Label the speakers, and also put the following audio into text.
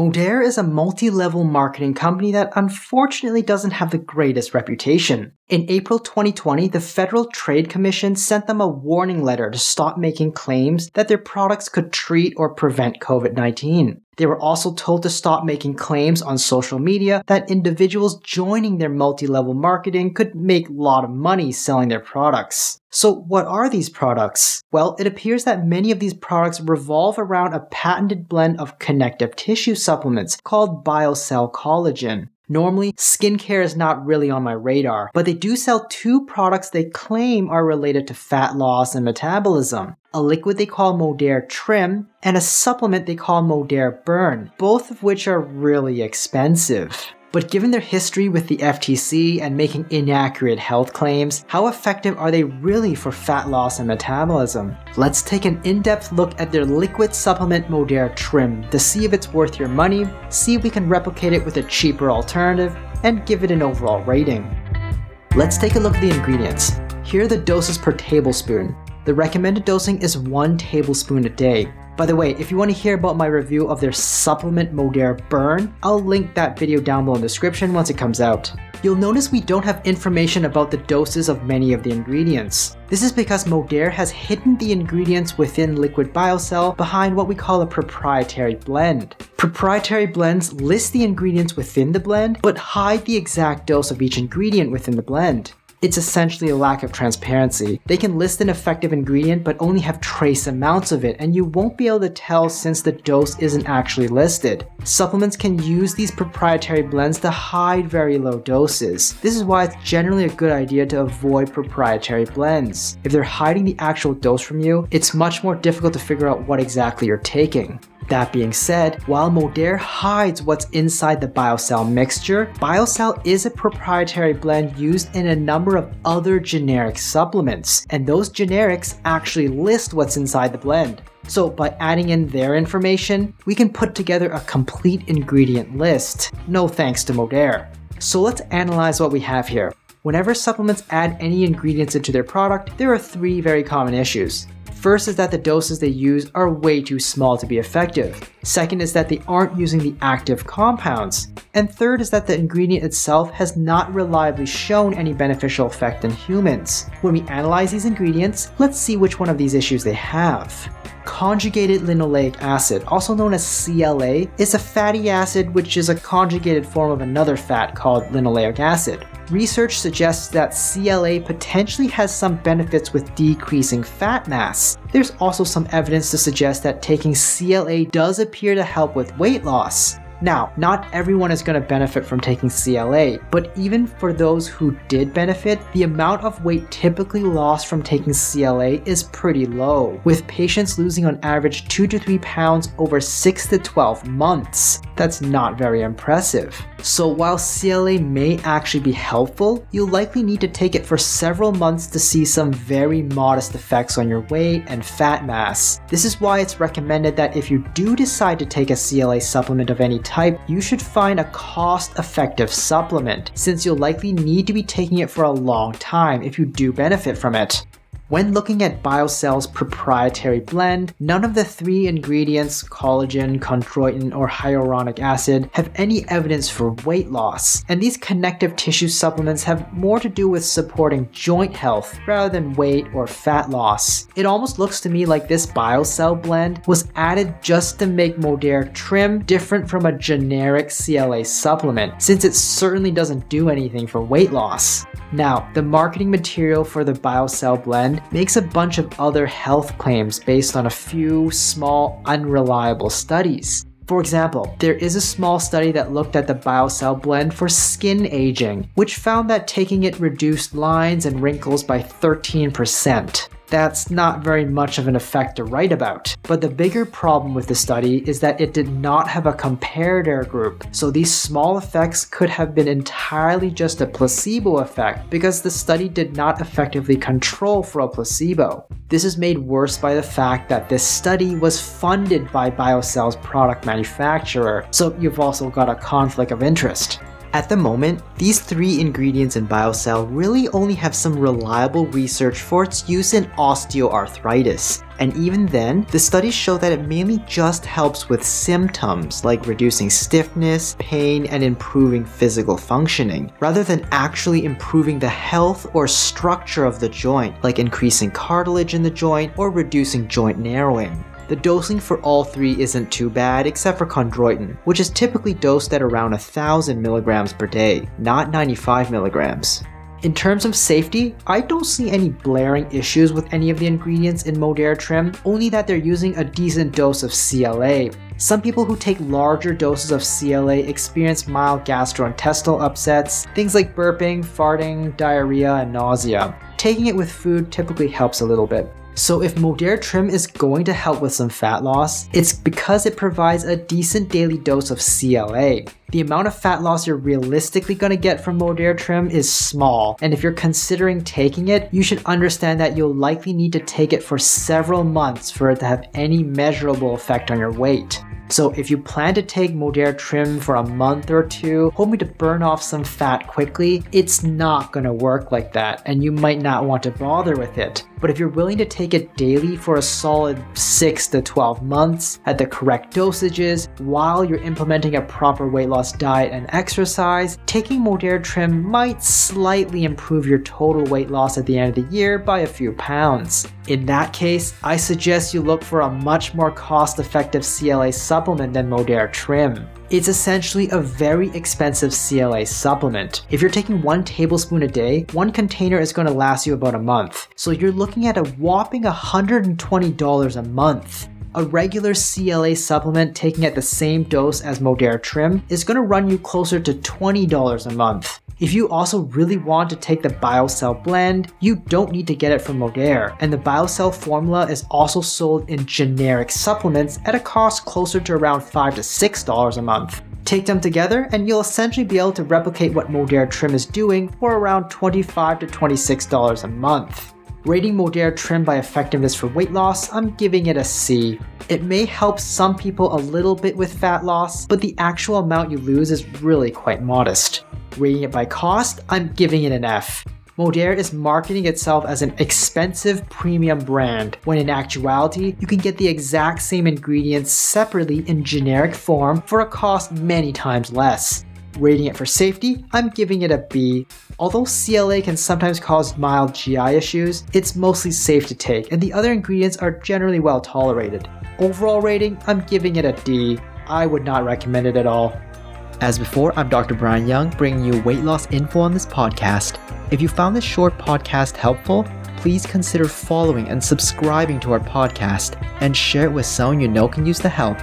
Speaker 1: Modere is a multi-level marketing company that unfortunately doesn't have the greatest reputation. In April 2020, the Federal Trade Commission sent them a warning letter to stop making claims that their products could treat or prevent COVID-19. They were also told to stop making claims on social media that individuals joining their multi-level marketing could make a lot of money selling their products. So what are these products? Well, it appears that many of these products revolve around a patented blend of connective tissue supplements called BioCell Collagen. Normally, skincare is not really on my radar, but they do sell two products they claim are related to fat loss and metabolism. A liquid they call Modere Trim, and a supplement they call Modere Burn, both of which are really expensive. But given their history with the FTC and making inaccurate health claims, how effective are they really for fat loss and metabolism? Let's take an in-depth look at their liquid supplement Modere Trim to see if it's worth your money, see if we can replicate it with a cheaper alternative, and give it an overall rating. Let's take a look at the ingredients. Here are the doses per tablespoon. The recommended dosing is 1 tablespoon a day. By the way, if you want to hear about my review of their supplement Modere Burn, I'll link that video down below in the description once it comes out. You'll notice we don't have information about the doses of many of the ingredients. This is because Modere has hidden the ingredients within Liquid BioCell behind what we call a proprietary blend. Proprietary blends list the ingredients within the blend, but hide the exact dose of each ingredient within the blend. It's essentially a lack of transparency. They can list an effective ingredient but only have trace amounts of it, and you won't be able to tell since the dose isn't actually listed. Supplements can use these proprietary blends to hide very low doses. This is why it's generally a good idea to avoid proprietary blends. If they're hiding the actual dose from you, it's much more difficult to figure out what exactly you're taking. That being said, while Modere hides what's inside the BioCell mixture, BioCell is a proprietary blend used in a number of other generic supplements, and those generics actually list what's inside the blend. So by adding in their information, we can put together a complete ingredient list. No thanks to Modere. So let's analyze what we have here. Whenever supplements add any ingredients into their product, there are three very common issues. First is that the doses they use are way too small to be effective. Second is that they aren't using the active compounds. And third is that the ingredient itself has not reliably shown any beneficial effect in humans. When we analyze these ingredients, let's see which one of these issues they have. Conjugated linoleic acid, also known as CLA, is a fatty acid which is a conjugated form of another fat called linoleic acid. Research suggests that CLA potentially has some benefits with decreasing fat mass. There's also some evidence to suggest that taking CLA does appear to help with weight loss. Now, not everyone is going to benefit from taking CLA, but even for those who did benefit, the amount of weight typically lost from taking CLA is pretty low, with patients losing on average 2 to 3 pounds over 6 to 12 months. That's not very impressive. So while CLA may actually be helpful, you'll likely need to take it for several months to see some very modest effects on your weight and fat mass. This is why it's recommended that if you do decide to take a CLA supplement of any type, you should find a cost-effective supplement, since you'll likely need to be taking it for a long time if you do benefit from it. When looking at BioCell's proprietary blend, none of the three ingredients, collagen, chondroitin, or hyaluronic acid, have any evidence for weight loss, and these connective tissue supplements have more to do with supporting joint health rather than weight or fat loss. It almost looks to me like this BioCell blend was added just to make Modere Trim different from a generic CLA supplement, since it certainly doesn't do anything for weight loss. Now, the marketing material for the BioCell blend makes a bunch of other health claims based on a few small, unreliable studies. For example, there is a small study that looked at the BioCell blend for skin aging, which found that taking it reduced lines and wrinkles by 13% that's not very much of an effect to write about. But the bigger problem with the study is that it did not have a comparator group, so these small effects could have been entirely just a placebo effect because the study did not effectively control for a placebo. This is made worse by the fact that this study was funded by BioCell's product manufacturer, so you've also got a conflict of interest. At the moment, these three ingredients in BioCell really only have some reliable research for its use in osteoarthritis. And even then, the studies show that it mainly just helps with symptoms like reducing stiffness, pain, and improving physical functioning, rather than actually improving the health or structure of the joint, like increasing cartilage in the joint or reducing joint narrowing. The dosing for all three isn't too bad except for chondroitin, which is typically dosed at around 1000 milligrams per day, not 95 milligrams. In terms of safety, I don't see any blaring issues with any of the ingredients in Modere Trim, only that they're using a decent dose of CLA. Some people who take larger doses of CLA experience mild gastrointestinal upsets, things like burping, farting, diarrhea, and nausea. Taking it with food typically helps a little bit. So if Modere Trim is going to help with some fat loss, it's because it provides a decent daily dose of CLA. The amount of fat loss you're realistically going to get from Modere Trim is small, and if you're considering taking it, you should understand that you'll likely need to take it for several months for it to have any measurable effect on your weight. So if you plan to take Modere Trim for a month or two, hoping to burn off some fat quickly, it's not gonna work like that, and you might not want to bother with it. But if you're willing to take it daily for a solid 6 to 12 months at the correct dosages while you're implementing a proper weight loss diet and exercise, taking Modere Trim might slightly improve your total weight loss at the end of the year by a few pounds. In that case, I suggest you look for a much more cost effective CLA supplement than Modere Trim. It's essentially a very expensive CLA supplement. If you're taking one tablespoon a day, one container is going to last you about a month. So you're looking at a whopping $120 a month. A regular CLA supplement taking at the same dose as Modere Trim is going to run you closer to $20 a month. If you also really want to take the BioCell blend, you don't need to get it from Modere, and the BioCell formula is also sold in generic supplements at a cost closer to around 5 to $6 a month. Take them together and you'll essentially be able to replicate what Modere Trim is doing for around 25 to $26 a month. Rating Modere Trim by effectiveness for weight loss, I'm giving it a C. It may help some people a little bit with fat loss, but the actual amount you lose is really quite modest. Rating it by cost, I'm giving it an F. Modere is marketing itself as an expensive premium brand, when in actuality, you can get the exact same ingredients separately in generic form for a cost many times less. Rating it for safety, I'm giving it a B. Although CLA can sometimes cause mild GI issues, it's mostly safe to take, and the other ingredients are generally well tolerated. Overall rating, I'm giving it a D. I would not recommend it at all. As before, I'm Dr. Brian Yeung, bringing you weight loss info on this podcast. If you found this short podcast helpful, please consider following and subscribing to our podcast and share it with someone you know can use the help.